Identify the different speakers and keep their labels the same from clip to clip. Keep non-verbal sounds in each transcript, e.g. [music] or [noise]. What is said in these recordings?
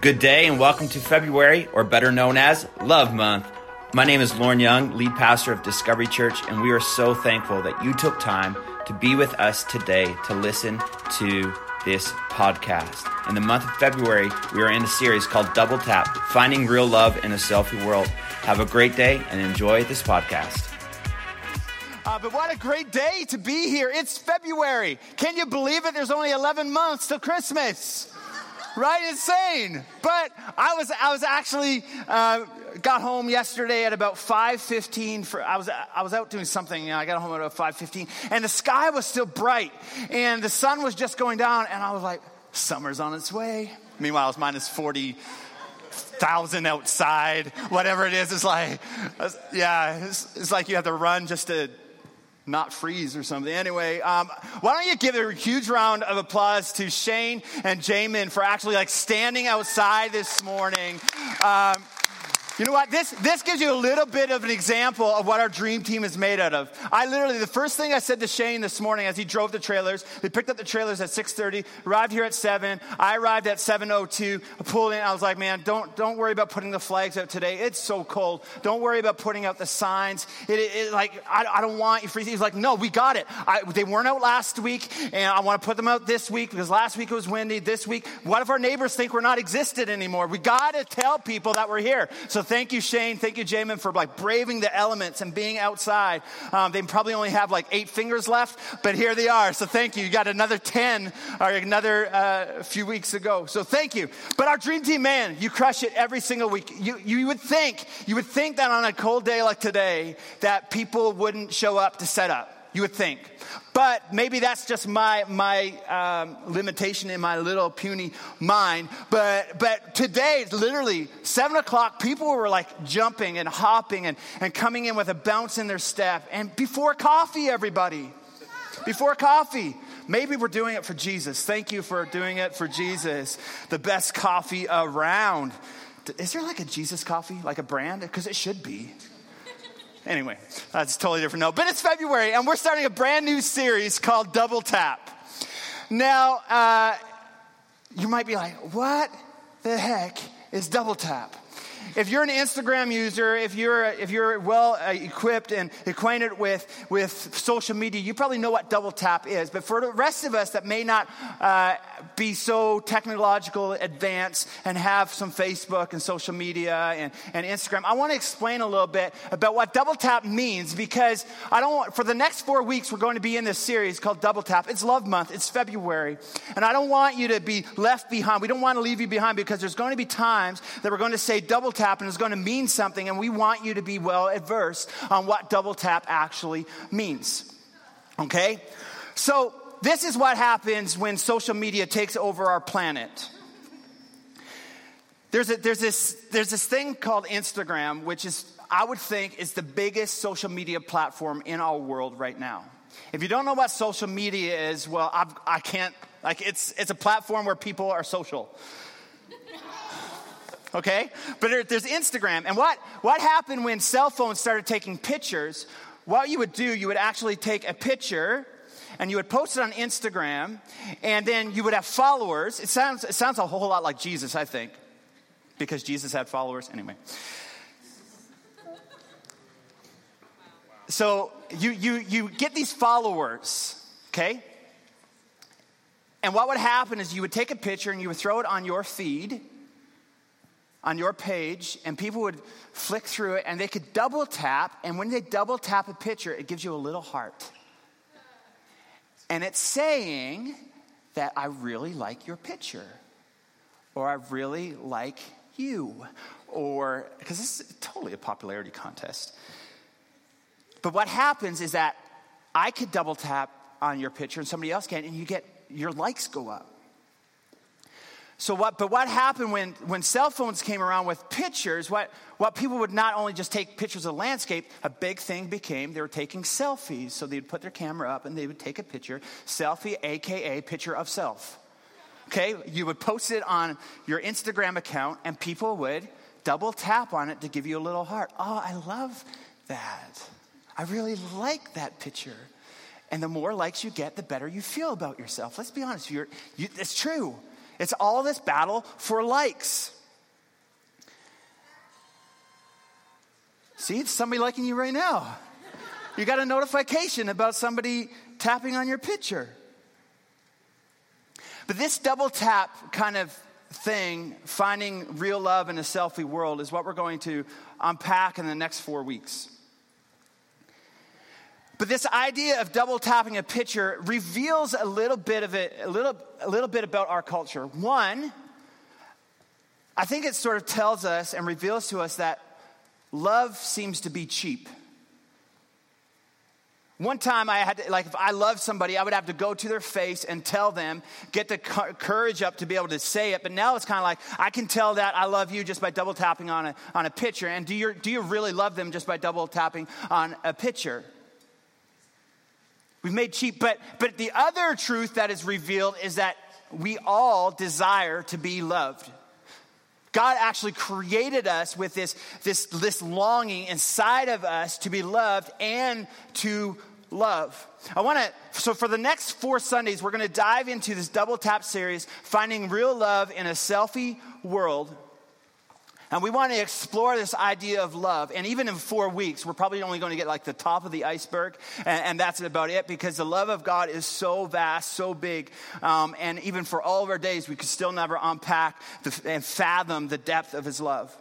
Speaker 1: Good day and welcome to February, or better known as Love Month. My name is Lorne Young, lead pastor of Discovery Church, and we are so thankful that you took time to be with us today to listen to this podcast. In the month of February, we are in a series called Double Tap Finding Real Love in a Selfie World. Have a great day and enjoy this podcast.
Speaker 2: Uh, but what a great day to be here. It's February. Can you believe it? There's only 11 months till Christmas right? Insane. But I was, I was actually, uh, got home yesterday at about 5.15 for, I was, I was out doing something. I got home at about 5.15 and the sky was still bright and the sun was just going down and I was like, summer's on its way. Meanwhile, it's minus 40 thousand outside, whatever it is. It's like, yeah, it's, it's like you have to run just to not freeze or something. Anyway, um, why don't you give a huge round of applause to Shane and Jamin for actually like standing outside this morning. Um, you know what? This, this gives you a little bit of an example of what our dream team is made out of. I literally, the first thing I said to Shane this morning as he drove the trailers, they picked up the trailers at 6.30, arrived here at 7. I arrived at 7.02, pulled in. I was like, man, don't, don't worry about putting the flags out today. It's so cold. Don't worry about putting out the signs. It, it, it like, I, I, don't want you freezing. He's like, no, we got it. I, they weren't out last week, and I want to put them out this week because last week it was windy. This week, what if our neighbors think we're not existed anymore? We got to tell people that we're here. So thank you, Shane. Thank you, Jamin, for like braving the elements and being outside. Um, they probably only have like eight fingers left, but here they are. So thank you. You got another 10 or another uh, few weeks ago. So thank you. But our dream team, man, you crush it every single week. You, you would think, you would think that on a cold day like today, that people wouldn't show up to set up. You would think. But maybe that's just my, my um, limitation in my little puny mind. But, but today, literally, seven o'clock, people were like jumping and hopping and, and coming in with a bounce in their step. And before coffee, everybody. Before coffee. Maybe we're doing it for Jesus. Thank you for doing it for Jesus. The best coffee around. Is there like a Jesus coffee, like a brand? Because it should be. Anyway, that's totally different note. But it's February, and we're starting a brand new series called Double Tap. Now, uh, you might be like, what the heck is Double Tap? If you're an Instagram user, if you're, if you're well uh, equipped and acquainted with, with social media, you probably know what double tap is. But for the rest of us that may not uh, be so technological advanced and have some Facebook and social media and, and Instagram, I want to explain a little bit about what double tap means because I don't want, for the next four weeks, we're going to be in this series called Double Tap. It's Love Month, it's February. And I don't want you to be left behind. We don't want to leave you behind because there's going to be times that we're going to say double tap and it's going to mean something, and we want you to be well adverse on what double tap actually means. Okay? So, this is what happens when social media takes over our planet. There's, a, there's, this, there's this thing called Instagram, which is, I would think, is the biggest social media platform in our world right now. If you don't know what social media is, well, I've, I can't, like, it's, it's a platform where people are social okay? But there's Instagram. And what, what happened when cell phones started taking pictures? What you would do, you would actually take a picture and you would post it on Instagram, and then you would have followers. It sounds, it sounds a whole lot like Jesus, I think, because Jesus had followers. Anyway. So you, you, you get these followers, okay? And what would happen is you would take a picture and you would throw it on your feed on your page, and people would flick through it and they could double tap. And when they double tap a picture, it gives you a little heart. And it's saying that I really like your picture, or I really like you, or because this is totally a popularity contest. But what happens is that I could double tap on your picture and somebody else can, and you get your likes go up. So what, but what happened when, when cell phones came around with pictures, what, what people would not only just take pictures of landscape, a big thing became they were taking selfies. So they'd put their camera up and they would take a picture, selfie, AKA picture of self. Okay, you would post it on your Instagram account and people would double tap on it to give you a little heart. Oh, I love that. I really like that picture. And the more likes you get, the better you feel about yourself. Let's be honest, you, it's true. It's all this battle for likes. See, it's somebody liking you right now. You got a notification about somebody tapping on your picture. But this double tap kind of thing, finding real love in a selfie world, is what we're going to unpack in the next four weeks. But this idea of double tapping a picture reveals a little bit of it, a little, a little bit about our culture. One, I think it sort of tells us and reveals to us that love seems to be cheap. One time I had to, like, if I loved somebody, I would have to go to their face and tell them, get the courage up to be able to say it. But now it's kind of like, I can tell that I love you just by double tapping on a, on a picture. And do you, do you really love them just by double tapping on a picture? We've made cheap, but, but the other truth that is revealed is that we all desire to be loved. God actually created us with this, this, this longing inside of us to be loved and to love. I want to, so for the next four Sundays, we're going to dive into this double tap series, Finding Real Love in a Selfie World. And we want to explore this idea of love. And even in four weeks, we're probably only going to get like the top of the iceberg. And, and that's about it because the love of God is so vast, so big. Um, and even for all of our days, we could still never unpack the, and fathom the depth of his love.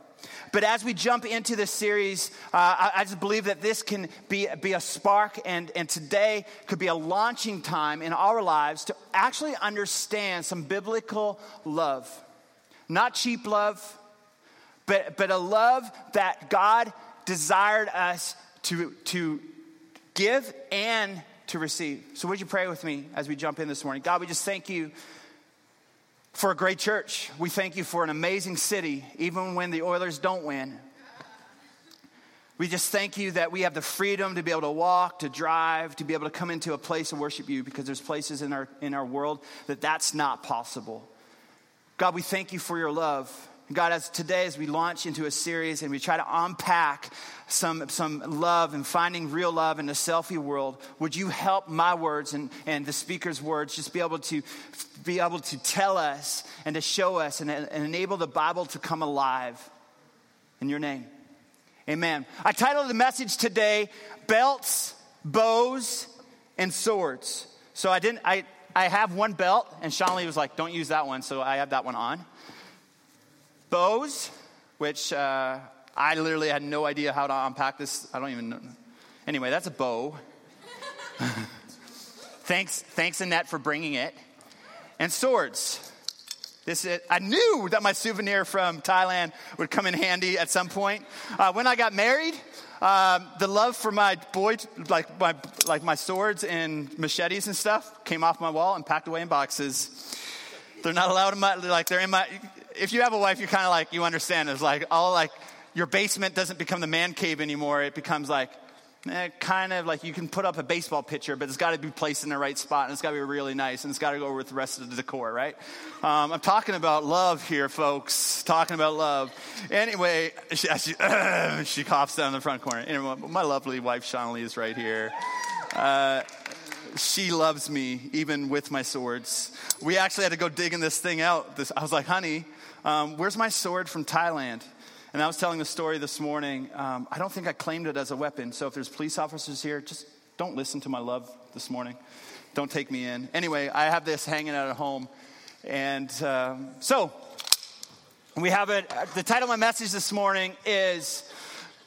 Speaker 2: But as we jump into this series, uh, I, I, just believe that this can be, be a spark, and, and today could be a launching time in our lives to actually understand some biblical love. Not cheap love, but, but a love that God desired us to, to give and to receive. So, would you pray with me as we jump in this morning? God, we just thank you for a great church. We thank you for an amazing city, even when the Oilers don't win. We just thank you that we have the freedom to be able to walk, to drive, to be able to come into a place and worship you because there's places in our, in our world that that's not possible. God, we thank you for your love. God, as today, as we launch into a series and we try to unpack some, some love and finding real love in the selfie world, would you help my words and, and the speaker's words just be able to be able to tell us and to show us and, and enable the Bible to come alive in your name? Amen. I titled the message today, Belts, Bows, and Swords. So I didn't, I, I have one belt, and Sean Lee was like, don't use that one, so I have that one on bows, which uh, I literally had no idea how to unpack this. I don't even know. Anyway, that's a bow. [laughs] thanks, thanks, Annette, for bringing it. And swords. This is, I knew that my souvenir from Thailand would come in handy at some point. Uh, when I got married, um, the love for my boy, like my, like my swords and machetes and stuff, came off my wall and packed away in boxes. They're not allowed in my, like they're in my, if you have a wife, you're kind of like, you understand. It's like, all like, your basement doesn't become the man cave anymore. It becomes like, eh, kind of like you can put up a baseball pitcher, but it's got to be placed in the right spot and it's got to be really nice and it's got to go with the rest of the decor, right? Um, I'm talking about love here, folks. Talking about love. Anyway, she, she, uh, [clears throat] she coughs down the front corner. Anyway, my lovely wife, Sean Lee, is right here. Uh, she loves me even with my swords. We actually had to go digging this thing out. This, I was like, honey, um, where's my sword from Thailand? And I was telling the story this morning. Um, I don't think I claimed it as a weapon. So if there's police officers here, just don't listen to my love this morning. Don't take me in. Anyway, I have this hanging out at home. And um, so we have it. The title of my message this morning is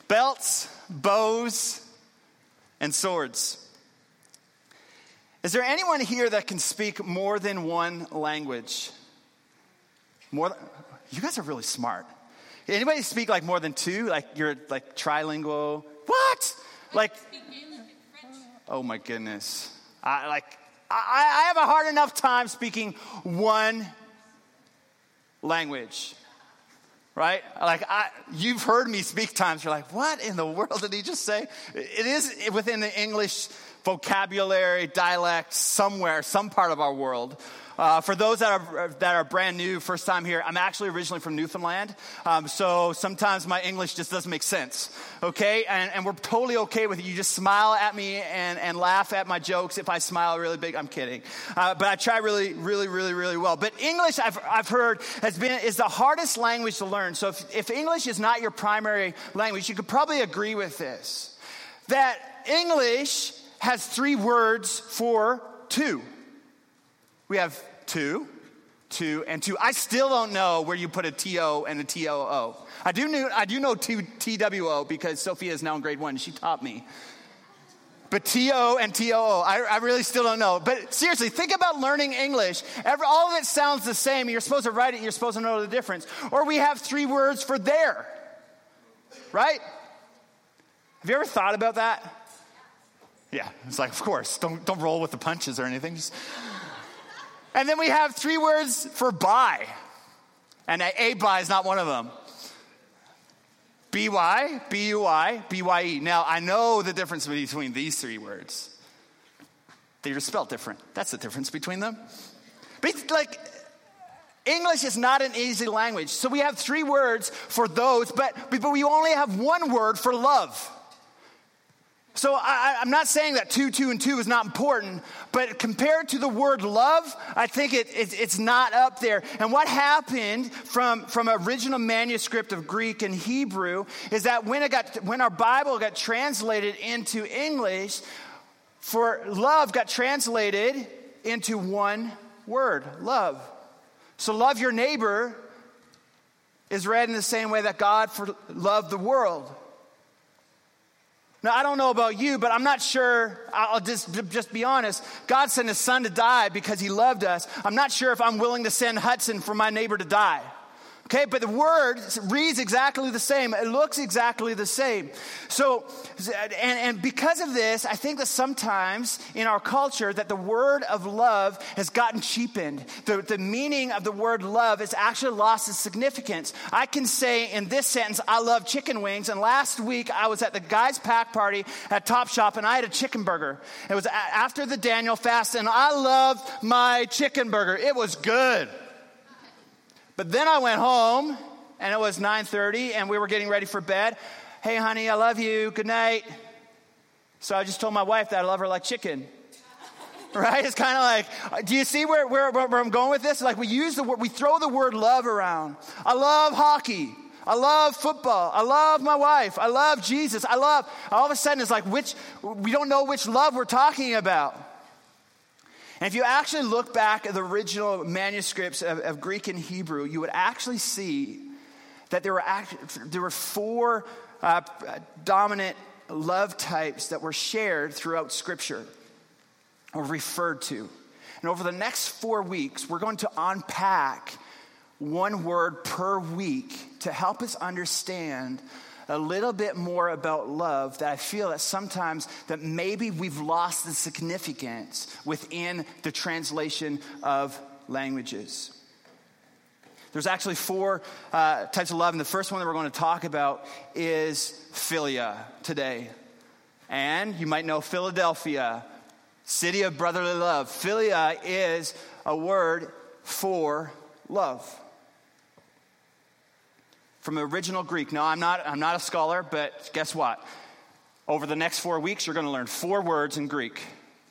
Speaker 2: Belts, Bows, and Swords. Is there anyone here that can speak more than one language? More you guys are really smart. Anybody speak like more than two? Like you're like trilingual? What? Like Oh my goodness. I like I, I have a hard enough time speaking one language. Right? Like I you've heard me speak times, you're like, what in the world did he just say? It is within the English vocabulary, dialect, somewhere, some part of our world. Uh, for those that are, that are brand new, first time here, I'm actually originally from Newfoundland. Um, so sometimes my English just doesn't make sense, okay? And, and we're totally okay with it. You just smile at me and, and laugh at my jokes if I smile really big. I'm kidding. Uh, but I try really, really, really, really well. But English, I've, I've heard, has been, is the hardest language to learn. So if, if English is not your primary language, you could probably agree with this. That English has three words for two. We have two, two, and two. I still don't know where you put a T-O and a T-O-O. I do know, I do know two T-W-O because Sophia is now in grade one. She taught me. But T-O and T-O-O, I, I really still don't know. But seriously, think about learning English. Every, all of it sounds the same. You're supposed to write it you're supposed to know the difference. Or we have three words for there, right? Have you ever thought about that? Yeah, it's like, of course, don't, don't roll with the punches or anything. Just... And then we have three words for buy. And a, buy is not one of them. B-Y, B-U-I, B-Y-E. Now, I know the difference between these three words. They're spelled different. That's the difference between them. But like, English is not an easy language. So we have three words for those, but, but we only have one word for love. So I, am not saying that two, two, and two is not important, but compared to the word love, I think it, it, it's not up there. And what happened from, from original manuscript of Greek and Hebrew is that when, it got, when our Bible got translated into English, for love got translated into one word, love. So love your neighbor is read in the same way that God for, loved the world. Now, I don't know about you, but I'm not sure. I'll just, just be honest. God sent his son to die because he loved us. I'm not sure if I'm willing to send Hudson for my neighbor to die. Okay, but the word reads exactly the same. It looks exactly the same. So, and, and because of this, I think that sometimes in our culture that the word of love has gotten cheapened. The, the meaning of the word love has actually lost its significance. I can say in this sentence, I love chicken wings. And last week I was at the guys' pack party at Top Shop and I had a chicken burger. It was after the Daniel fast and I loved my chicken burger. It was good. But then I went home and it was 9:30 and we were getting ready for bed. Hey honey, I love you. Good night. So I just told my wife that I love her like chicken. [laughs] right? It's kind of like, uh, do you see where, where, where I'm going with this? Like we use the word, we throw the word love around. I love hockey. I love football. I love my wife. I love Jesus. I love, all of a sudden it's like which, we don't know which love we're talking about. And if you actually look back at the original manuscripts of, of Greek and Hebrew, you would actually see that there were, act, there were four uh, dominant love types that were shared throughout Scripture or referred to. And over the next four weeks, we're going to unpack one word per week to help us understand a little bit more about love that I feel that sometimes that maybe we've lost the significance within the translation of languages. There's actually four uh, types of love, and the first one that we're going to talk about is philia today. And you might know Philadelphia, city of brotherly love. Philia is a word for love from original Greek. No, I'm not, I'm not a scholar, but guess what? Over the next four weeks, you're going to learn four words in Greek,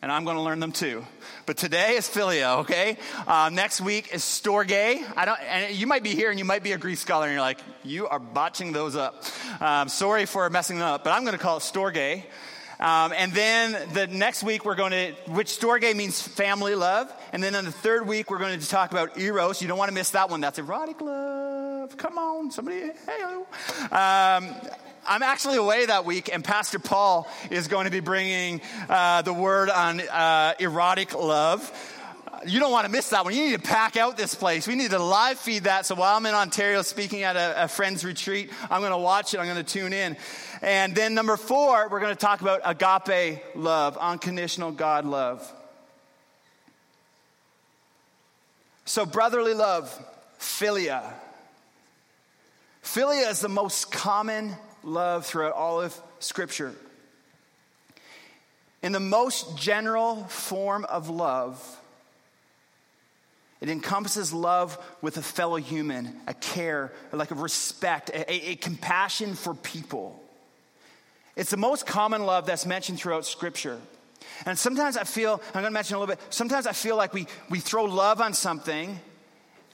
Speaker 2: and I'm going to learn them too. But today is philia, okay? Uh, next week is storge. I don't, and you might be here and you might be a Greek scholar, and you're like, you are botching those up. Um, sorry for messing them up, but I'm going to call it storge. Um, and then the next week, we're going to, which storge means family love. And then on the third week, we're going to talk about eros. You don't want to miss that one. That's erotic love. Come on, somebody, hey. Um, I'm actually away that week, and Pastor Paul is going to be bringing uh, the word on uh, erotic love. You don't want to miss that one. You need to pack out this place. We need to live feed that. So while I'm in Ontario speaking at a, a friend's retreat, I'm going to watch it. I'm going to tune in. And then number four, we're going to talk about agape love, unconditional God love. So, brotherly love, philia. Philia is the most common love throughout all of Scripture. In the most general form of love, It encompasses love with a fellow human, a care, like a respect, a, a, compassion for people. It's the most common love that's mentioned throughout Scripture. And sometimes I feel, I'm going to mention a little bit, sometimes I feel like we, we throw love on something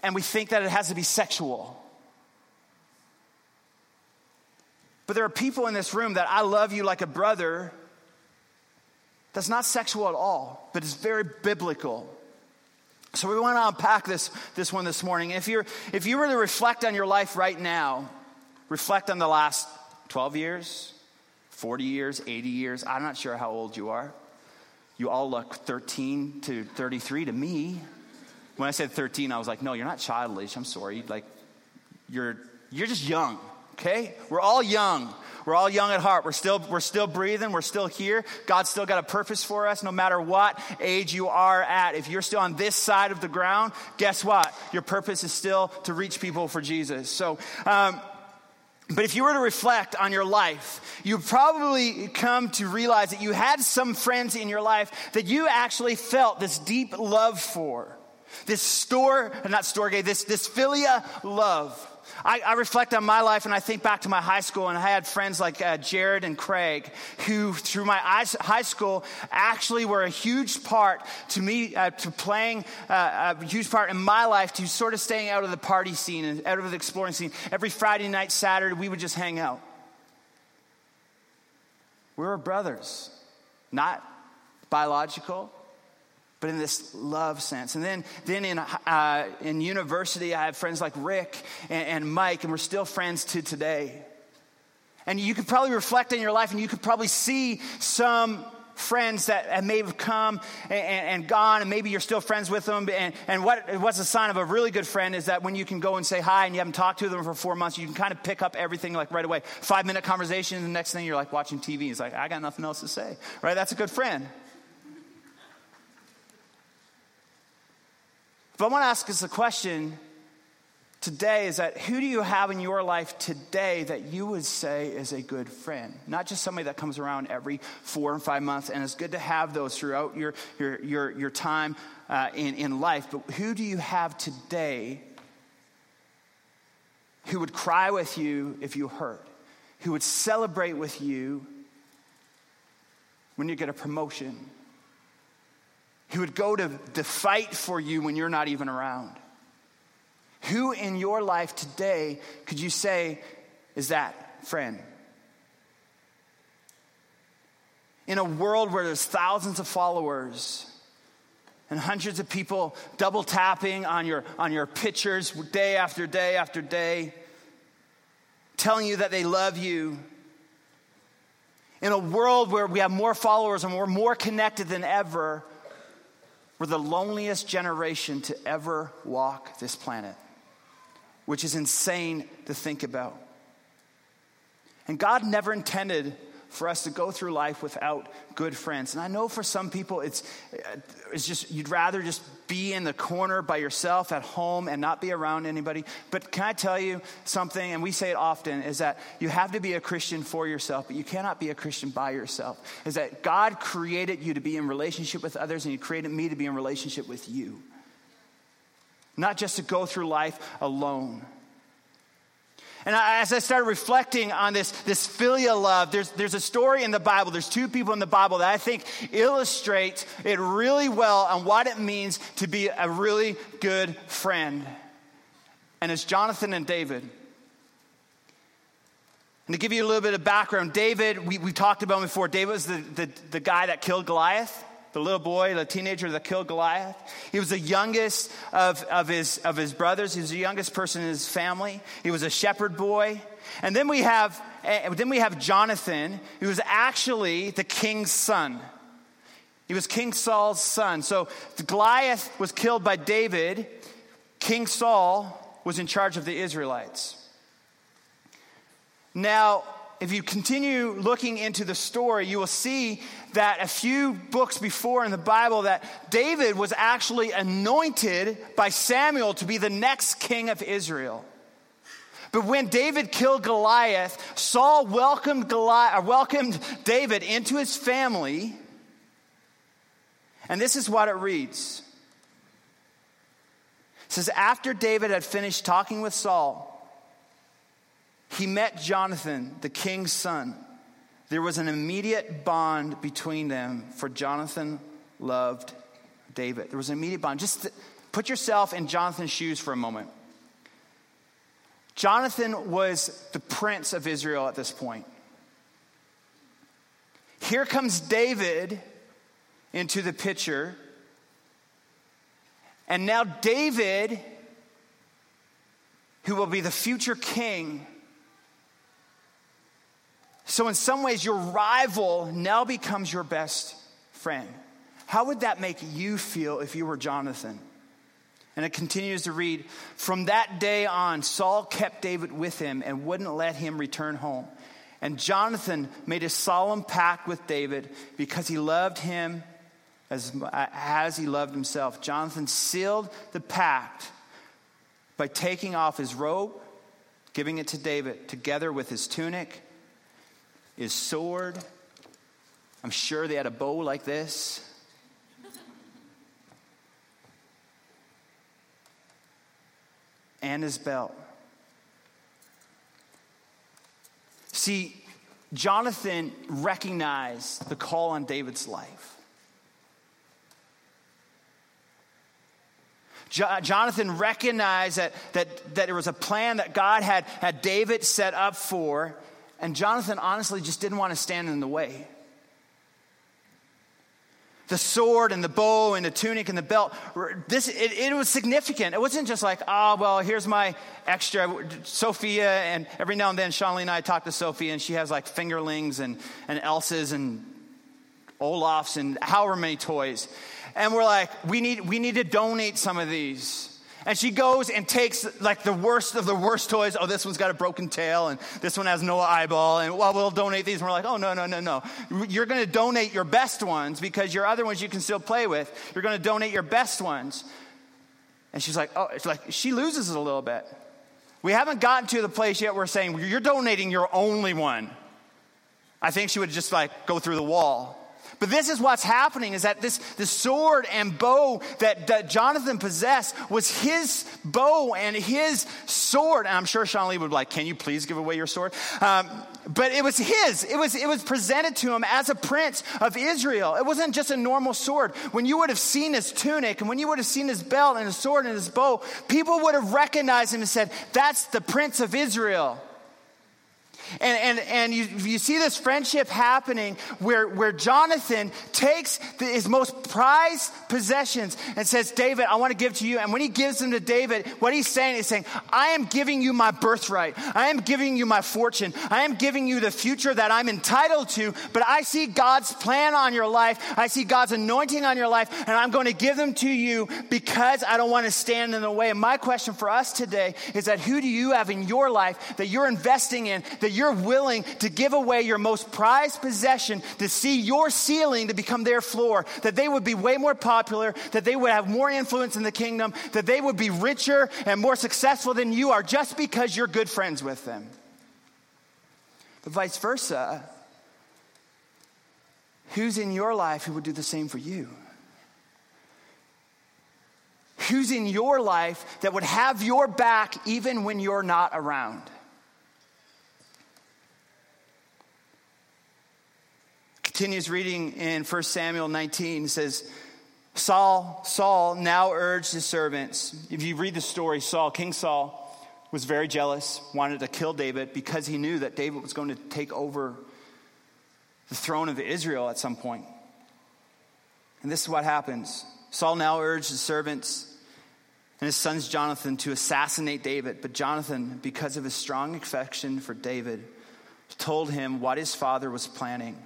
Speaker 2: and we think that it has to be sexual. But there are people in this room that I love you like a brother that's not sexual at all, but it's very biblical. So we want to unpack this, this one this morning. If, you're, if you were to reflect on your life right now, reflect on the last 12 years, 40 years, 80 years, I'm not sure how old you are. You all look 13 to 33 to me. When I said 13, I was like, no, you're not childish. I'm sorry. Like, you're, you're just young, okay? We're all young. We're all young at heart. We're still, we're still breathing. We're still here. God's still got a purpose for us no matter what age you are at. If you're still on this side of the ground, guess what? Your purpose is still to reach people for Jesus. So, um, but if you were to reflect on your life, you probably come to realize that you had some friends in your life that you actually felt this deep love for. This store, not storge, this, this philia love. I, I, reflect on my life and I think back to my high school, and I had friends like uh, Jared and Craig who, through my high school, actually were a huge part to me, uh, to playing uh, a huge part in my life to sort of staying out of the party scene and out of the exploring scene. Every Friday night, Saturday, we would just hang out. We were brothers, not biological, but in this love sense. And then, then in, uh, in university, I have friends like Rick and, and Mike, and we're still friends to today. And you could probably reflect on your life and you could probably see some friends that may have come and, and, gone, and maybe you're still friends with them. And, and what, what's a sign of a really good friend is that when you can go and say hi and you haven't talked to them for four months, you can kind of pick up everything like right away. Five minute conversation, and the next thing you're like watching TV. It's like, I got nothing else to say, right? That's a good friend. But I want to ask us a question today is that who do you have in your life today that you would say is a good friend? Not just somebody that comes around every four and five months, and it's good to have those throughout your, your, your, your time uh, in, in life, but who do you have today who would cry with you if you hurt? Who would celebrate with you when you get a promotion? He would go to, to fight for you when you're not even around. Who in your life today could you say is that friend? In a world where there's thousands of followers and hundreds of people double tapping on your, on your pictures day after day after day, telling you that they love you. In a world where we have more followers and we're more connected than ever, we're the loneliest generation to ever walk this planet, which is insane to think about. And God never intended for us to go through life without good friends. And I know for some people it's it's just you'd rather just be in the corner by yourself at home and not be around anybody. But can I tell you something and we say it often is that you have to be a Christian for yourself, but you cannot be a Christian by yourself. Is that God created you to be in relationship with others and he created me to be in relationship with you. Not just to go through life alone. And as I started reflecting on this, this philia love, there's, there's a story in the Bible, there's two people in the Bible that I think illustrates it really well on what it means to be a really good friend. And it's Jonathan and David. And to give you a little bit of background, David, we, we talked about him before. David was the, the, the guy that killed Goliath the little boy, the teenager that killed Goliath. He was the youngest of, of, his, of his brothers. He was the youngest person in his family. He was a shepherd boy. And then we have, uh, then we have Jonathan, who was actually the king's son. He was King Saul's son. So Goliath was killed by David. King Saul was in charge of the Israelites. Now, if you continue looking into the story, you will see that a few books before in the Bible that David was actually anointed by Samuel to be the next king of Israel. But when David killed Goliath, Saul welcomed Goliath, uh, welcomed David into his family. And this is what it reads. says, After David had finished talking with Saul, he met Jonathan, the king's son. There was an immediate bond between them, for Jonathan loved David. There was an immediate bond. Just put yourself in Jonathan's shoes for a moment. Jonathan was the prince of Israel at this point. Here comes David into the picture. And now, David, who will be the future king, so in some ways, your rival now becomes your best friend. How would that make you feel if you were Jonathan? And it continues to read From that day on, Saul kept David with him and wouldn't let him return home. And Jonathan made a solemn pact with David because he loved him as, as he loved himself. Jonathan sealed the pact by taking off his robe, giving it to David, together with his tunic, his sword. I'm sure they had a bow like this. And his belt. See, Jonathan recognized the call on David's life. Uh, Jonathan recognized that, that, that there was a plan that God had, had David set up for, and Jonathan honestly just didn't want to stand in the way. The sword and the bow and the tunic and the belt this it, it, was significant. It wasn't just like oh well here's my extra sophia and every now and then Shanley and i talk to sophia and she has like fingerlings and, and elsa's and olaf's and however many toys. And we're like we need we need to donate some of these and she goes and takes like the worst of the worst toys. Oh, this one's got a broken tail, and this one has no eyeball. And well, we'll donate these. And we're like, oh, no, no, no, no. You're going to donate your best ones because your other ones you can still play with. You're going to donate your best ones. And she's like, oh, it's like she loses it a little bit. We haven't gotten to the place yet where we're saying, you're donating your only one. I think she would just like go through the wall. But this is what's happening is that this, this sword and bow that, that Jonathan possessed was his bow and his sword. And I'm sure Sean Lee would be like, Can you please give away your sword? Um, but it was his. It was, it was presented to him as a prince of Israel. It wasn't just a normal sword. When you would have seen his tunic and when you would have seen his belt and his sword and his bow, people would have recognized him and said, That's the prince of Israel. And, and, and you, you see this friendship happening where, where Jonathan takes the, his most prized possessions and says, David, I want to give to you. And when he gives them to David, what he's saying is saying, I am giving you my birthright. I am giving you my fortune. I am giving you the future that I'm entitled to. But I see God's plan on your life. I see God's anointing on your life. And I'm going to give them to you because I don't want to stand in the way. And my question for us today is that who do you have in your life that you're investing in, that you're willing to give away your most prized possession to see your ceiling to become their floor, that they would be way more popular, that they would have more influence in the kingdom, that they would be richer and more successful than you are just because you're good friends with them. But vice versa, who's in your life who would do the same for you? Who's in your life that would have your back even when you're not around? Continues reading in 1 Samuel 19, says, Saul, Saul now urged his servants. If you read the story, Saul, King Saul, was very jealous, wanted to kill David because he knew that David was going to take over the throne of Israel at some point. And this is what happens. Saul now urged his servants and his sons Jonathan to assassinate David. But Jonathan, because of his strong affection for David, told him what his father was planning.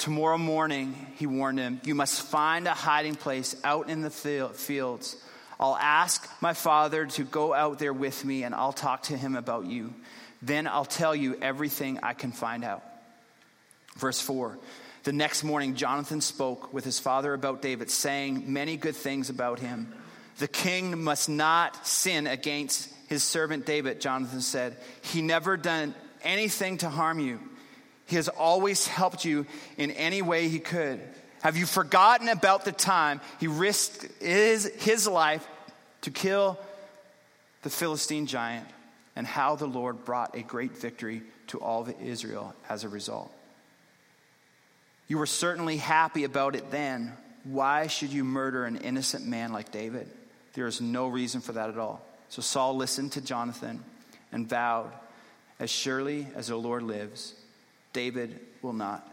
Speaker 2: Tomorrow morning, he warned him, you must find a hiding place out in the fields. I'll ask my father to go out there with me and I'll talk to him about you. Then I'll tell you everything I can find out. Verse 4 The next morning, Jonathan spoke with his father about David, saying many good things about him. The king must not sin against his servant David, Jonathan said. He never done anything to harm you. He has always helped you in any way he could. Have you forgotten about the time he risked his, his life to kill the Philistine giant and how the Lord brought a great victory to all of Israel as a result. You were certainly happy about it then. Why should you murder an innocent man like David? There is no reason for that at all. So Saul listened to Jonathan and vowed, As surely as the Lord lives, David will not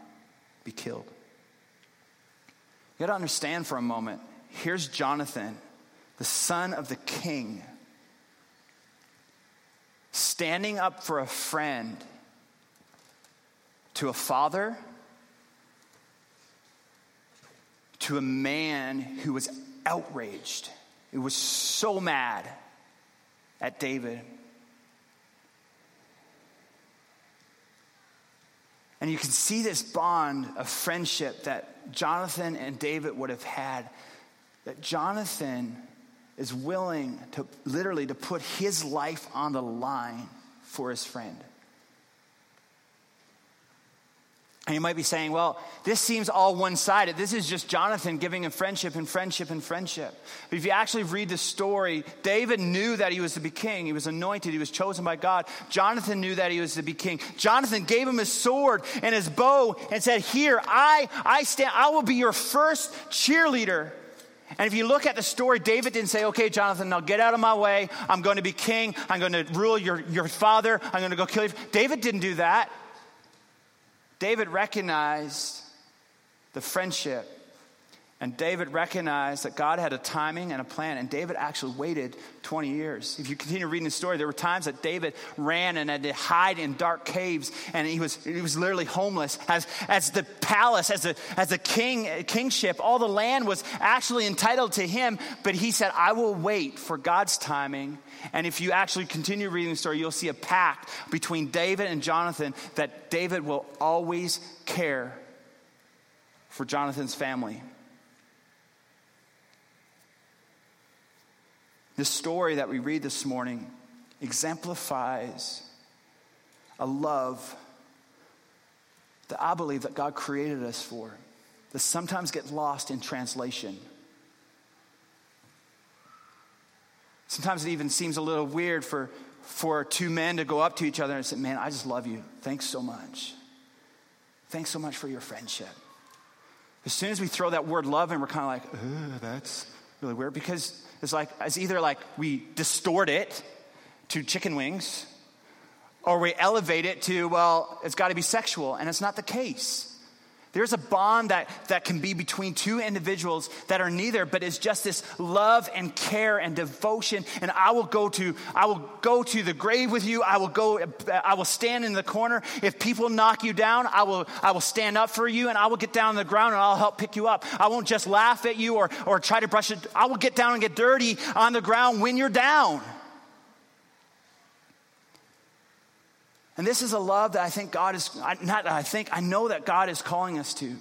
Speaker 2: be killed. You got to understand for a moment here's Jonathan, the son of the king, standing up for a friend to a father, to a man who was outraged, who was so mad at David. And you can see this bond of friendship that Jonathan and David would have had. That Jonathan is willing to literally to put his life on the line for his friend. And you might be saying, well, this seems all one sided. This is just Jonathan giving him friendship and friendship and friendship. But if you actually read the story, David knew that he was to be king. He was anointed, he was chosen by God. Jonathan knew that he was to be king. Jonathan gave him his sword and his bow and said, Here, I, I stand, I will be your first cheerleader. And if you look at the story, David didn't say, okay, Jonathan, now get out of my way. I'm going to be king. I'm going to rule your, your father. I'm going to go kill you. David didn't do that. David recognized the friendship. And David recognized that God had a timing and a plan, and David actually waited 20 years. If you continue reading the story, there were times that David ran and had to hide in dark caves, and he was, he was literally homeless. As, as the palace, as a, as a king, kingship, all the land was actually entitled to him, but he said, I will wait for God's timing and if you actually continue reading the story, you'll see a pact between David and Jonathan that David will always care for Jonathan's family. The story that we read this morning exemplifies a love that I believe that God created us for, that sometimes gets lost in translation. Sometimes it even seems a little weird for, for two men to go up to each other and say, Man, I just love you. Thanks so much. Thanks so much for your friendship. As soon as we throw that word love in, we're kind of like, that's really weird because it's like, it's either like we distort it to chicken wings or we elevate it to, well, it's got to be sexual, and it's not the case. There's a bond that, that can be between two individuals that are neither, but is just this love and care and devotion. And I will go to, I will go to the grave with you. I will go, I will stand in the corner. If people knock you down, I will, I will stand up for you and I will get down on the ground and I'll help pick you up. I won't just laugh at you or, or try to brush it. I will get down and get dirty on the ground when you're down. And this is a love that I think God is, not I think, I know that God is calling us to.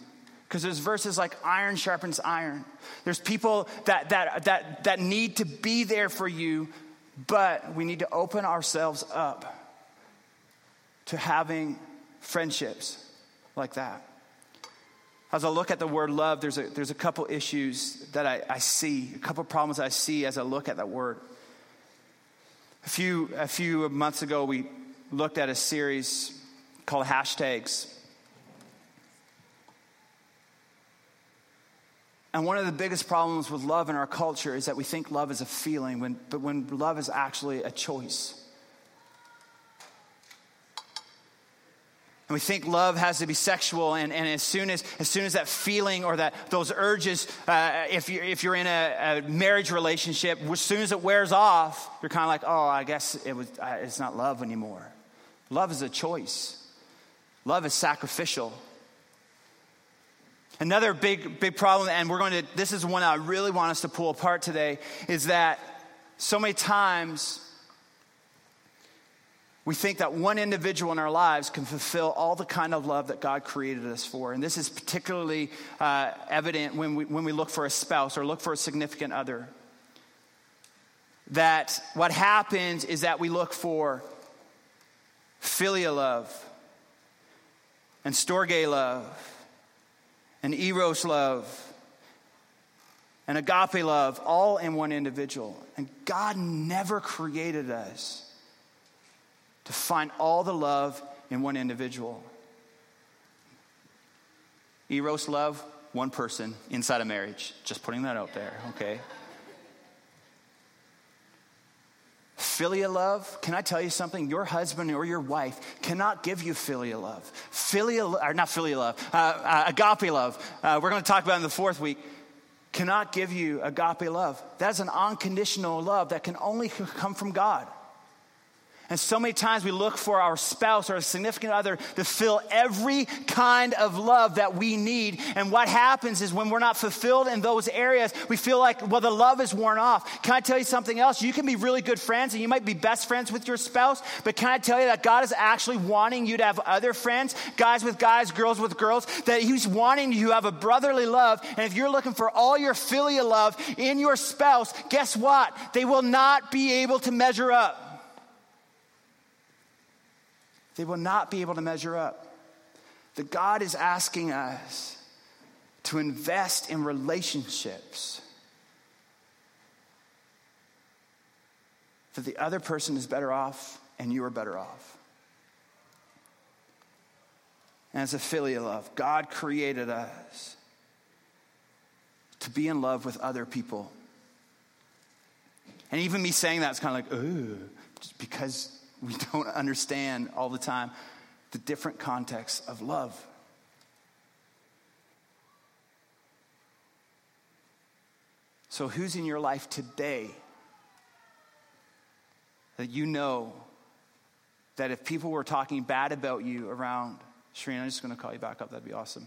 Speaker 2: Because there's verses like iron sharpens iron. There's people that, that, that, that need to be there for you, but we need to open ourselves up to having friendships like that. As I look at the word love, there's a, there's a couple issues that I, I see, a couple problems I see as I look at that word. A few, a few months ago, we looked at a series called Hashtags. And one of the biggest problems with love in our culture is that we think love is a feeling, when, but when love is actually a choice. And we think love has to be sexual, and, and as, soon as, as soon as that feeling or that those urges, uh, if, you're, if you're in a, a, marriage relationship, as soon as it wears off, you're kind of like, oh, I guess it was, uh, it's not love anymore. Love is a choice, love is sacrificial. Another big, big problem, and we're going to, this is one I really want us to pull apart today, is that so many times we think that one individual in our lives can fulfill all the kind of love that God created us for. And this is particularly uh, evident when we, when we look for a spouse or look for a significant other. That what happens is that we look for philia love, and storge love, and eros love, and agape love all in one individual. And God never created us to find all the love in one individual. Eros love, one person inside a marriage. Just putting that out there, okay? Philia love, can I tell you something? Your husband or your wife cannot give you philia love. Philia, or not philia love, uh, uh, agape love. Uh, we're going to talk about in the fourth week. Cannot give you agape love. That's an unconditional love that can only come from God. And so many times we look for our spouse or a significant other to fill every kind of love that we need. And what happens is when we're not fulfilled in those areas, we feel like, well, the love is worn off. Can I tell you something else? You can be really good friends and you might be best friends with your spouse, but can I tell you that God is actually wanting you to have other friends, guys with guys, girls with girls, that He's wanting you to have a brotherly love. And if you're looking for all your philia love in your spouse, guess what? They will not be able to measure up. They will not be able to measure up. That God is asking us to invest in relationships. That the other person is better off and you are better off. As a philia love, God created us to be in love with other people. And even me saying that is kind of like, ooh, because we don't understand all the time the different contexts of love. So, who's in your life today that you know that if people were talking bad about you around, Shreen, I'm just going to call you back up, that'd be awesome.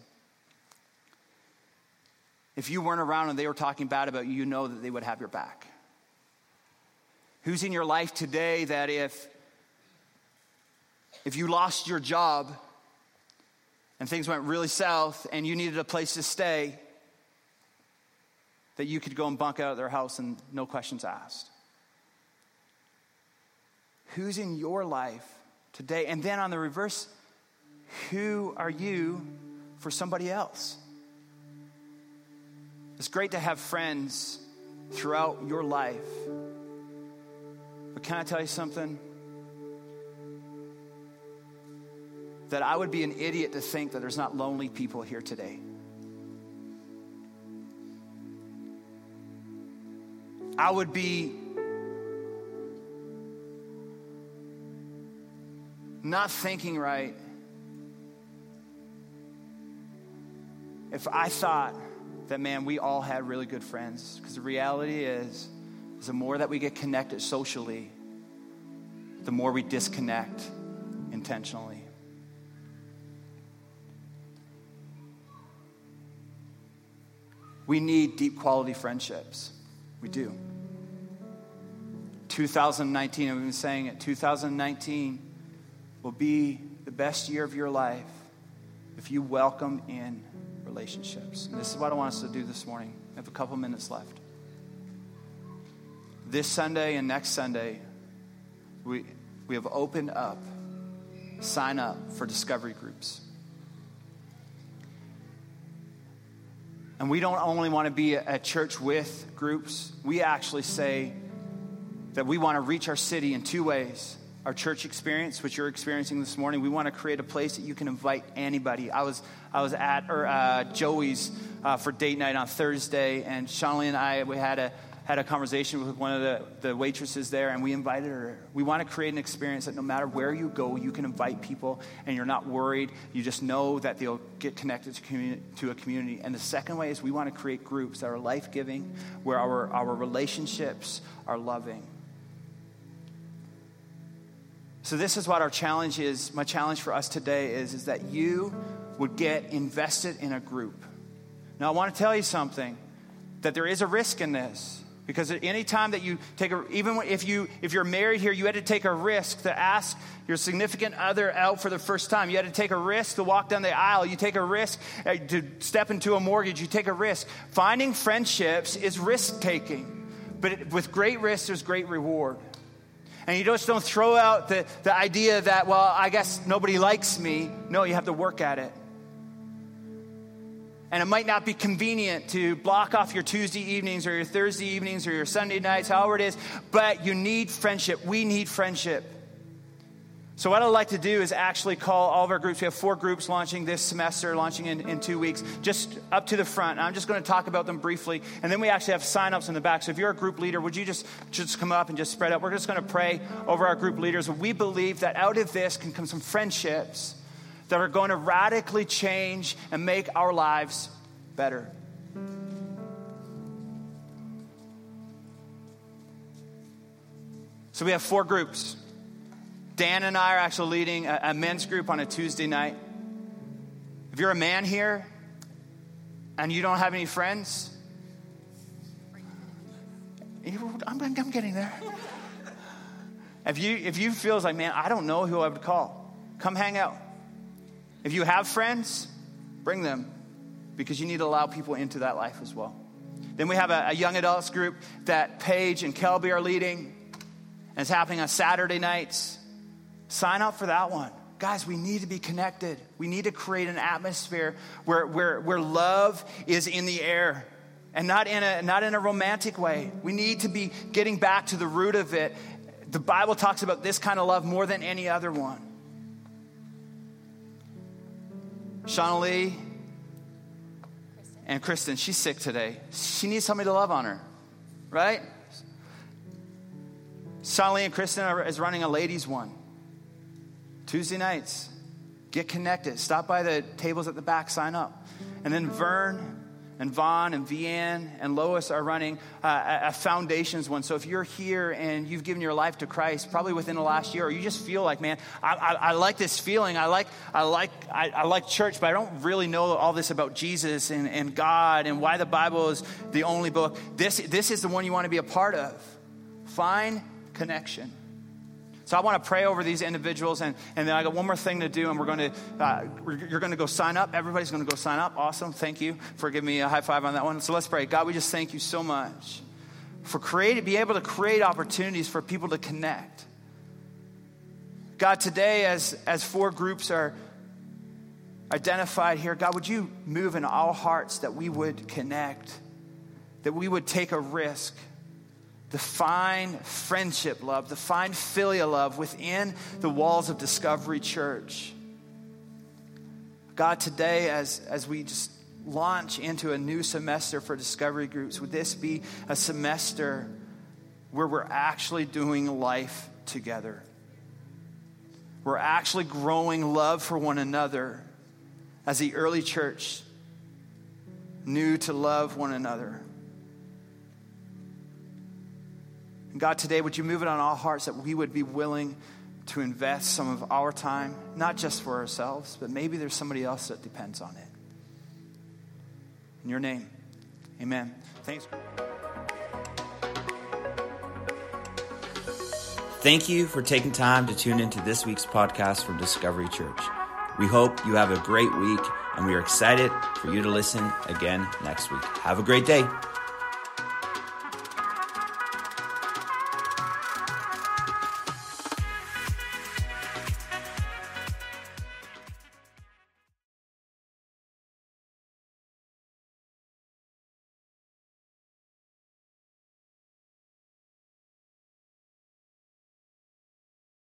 Speaker 2: If you weren't around and they were talking bad about you, you know that they would have your back. Who's in your life today that if if you lost your job and things went really south and you needed a place to stay, that you could go and bunk out at their house and no questions asked. Who's in your life today? And then on the reverse, who are you for somebody else? It's great to have friends throughout your life. But can I tell you something? That I would be an idiot to think that there's not lonely people here today. I would be not thinking right if I thought that, man, we all had really good friends. Because the reality is, is, the more that we get connected socially, the more we disconnect intentionally. We need deep quality friendships. We do. 2019, I've been saying it, 2019 will be the best year of your life if you welcome in relationships. And this is what I want us to do this morning. I have a couple minutes left. This Sunday and next Sunday, we, we have opened up, sign up for discovery groups. And we don't only want to be a church with groups, we actually say that we want to reach our city in two ways. Our church experience, which you're experiencing this morning, we want to create a place that you can invite anybody. I was, I was at or, uh, Joey's uh, for date night on Thursday, and Shanley and I, we had a, had a conversation with one of the, the waitresses there, and we invited her. We want to create an experience that no matter where you go, you can invite people, and you're not worried. You just know that they'll get connected to, communi- to a community. And the second way is we want to create groups that are life giving, where our, our relationships are loving. So, this is what our challenge is. My challenge for us today is, is that you would get invested in a group. Now, I want to tell you something that there is a risk in this. Because at any time that you take a, even if you if you're married here, you had to take a risk to ask your significant other out for the first time. You had to take a risk to walk down the aisle. You take a risk uh, to step into a mortgage. You take a risk. Finding friendships is risk taking, but with great risk, there's great reward. And you just don't throw out the, the idea that, well, I guess nobody likes me. No, you have to work at it. And it might not be convenient to block off your Tuesday evenings or your Thursday evenings or your Sunday nights, however it is, but you need friendship. We need friendship. So, what I'd like to do is actually call all of our groups. We have four groups launching this semester, launching in, in two weeks, just up to the front. I'm just going to talk about them briefly. And then we actually have sign-ups in the back. So, if you're a group leader, would you just, just come up and just spread out? We're just going to pray over our group leaders. We believe that out of this can come some friendships that are going to radically change and make our lives better. So, we have four groups. Dan and I are actually leading a, a men's group on a Tuesday night. If you're a man here and you don't have any friends, I'm, I'm getting there. If you, if you feel like, man, I don't know who I would call, come hang out. If you have friends, bring them because you need to allow people into that life as well. Then we have a, a young adults group that Paige and Kelby are leading, and it's happening on Saturday nights. Sign up for that one. Guys, we need to be connected. We need to create an atmosphere where, where, where love is in the air and not in, a, not in a romantic way. We need to be getting back to the root of it. The Bible talks about this kind of love more than any other one. Shauna Lee and Kristen, she's sick today. She needs somebody to love on her, right? Shauna Lee and Kristen are, is running a ladies' one. Tuesday nights, get connected. Stop by the tables at the back, sign up. And then Vern and Vaughn and Vianne and Lois are running uh, a foundations one. So if you're here and you've given your life to Christ, probably within the last year, or you just feel like, man, I, I, I like this feeling. I like, I like, I, I, like church, but I don't really know all this about Jesus and, and God and why the Bible is the only book. This, this is the one you want to be a part of. Find connection. So I want to pray over these individuals, and, and then I got one more thing to do, and we're going to, uh, you're going to go sign up. Everybody's going to go sign up. Awesome. Thank you for giving me a high five on that one. So let's pray. God, we just thank you so much for creating, be able to create opportunities for people to connect. God, today, as, as four groups are identified here, God, would you move in our hearts that we would connect, that we would take a risk the fine friendship love, the fine philia love within the walls of Discovery Church. God, today, as, as we just launch into a new semester for Discovery Groups, would this be a semester where we're actually doing life together? We're actually growing love for one another as the early church knew to love one another. And God, today, would you move it on our hearts that we would be willing to invest some of our time, not just for ourselves, but maybe there's somebody else that depends on it. In your name, amen. Thanks.
Speaker 1: Thank you for taking time to tune into this week's podcast from Discovery Church. We hope you have a great week, and we are excited for you to listen again next week. Have a great day.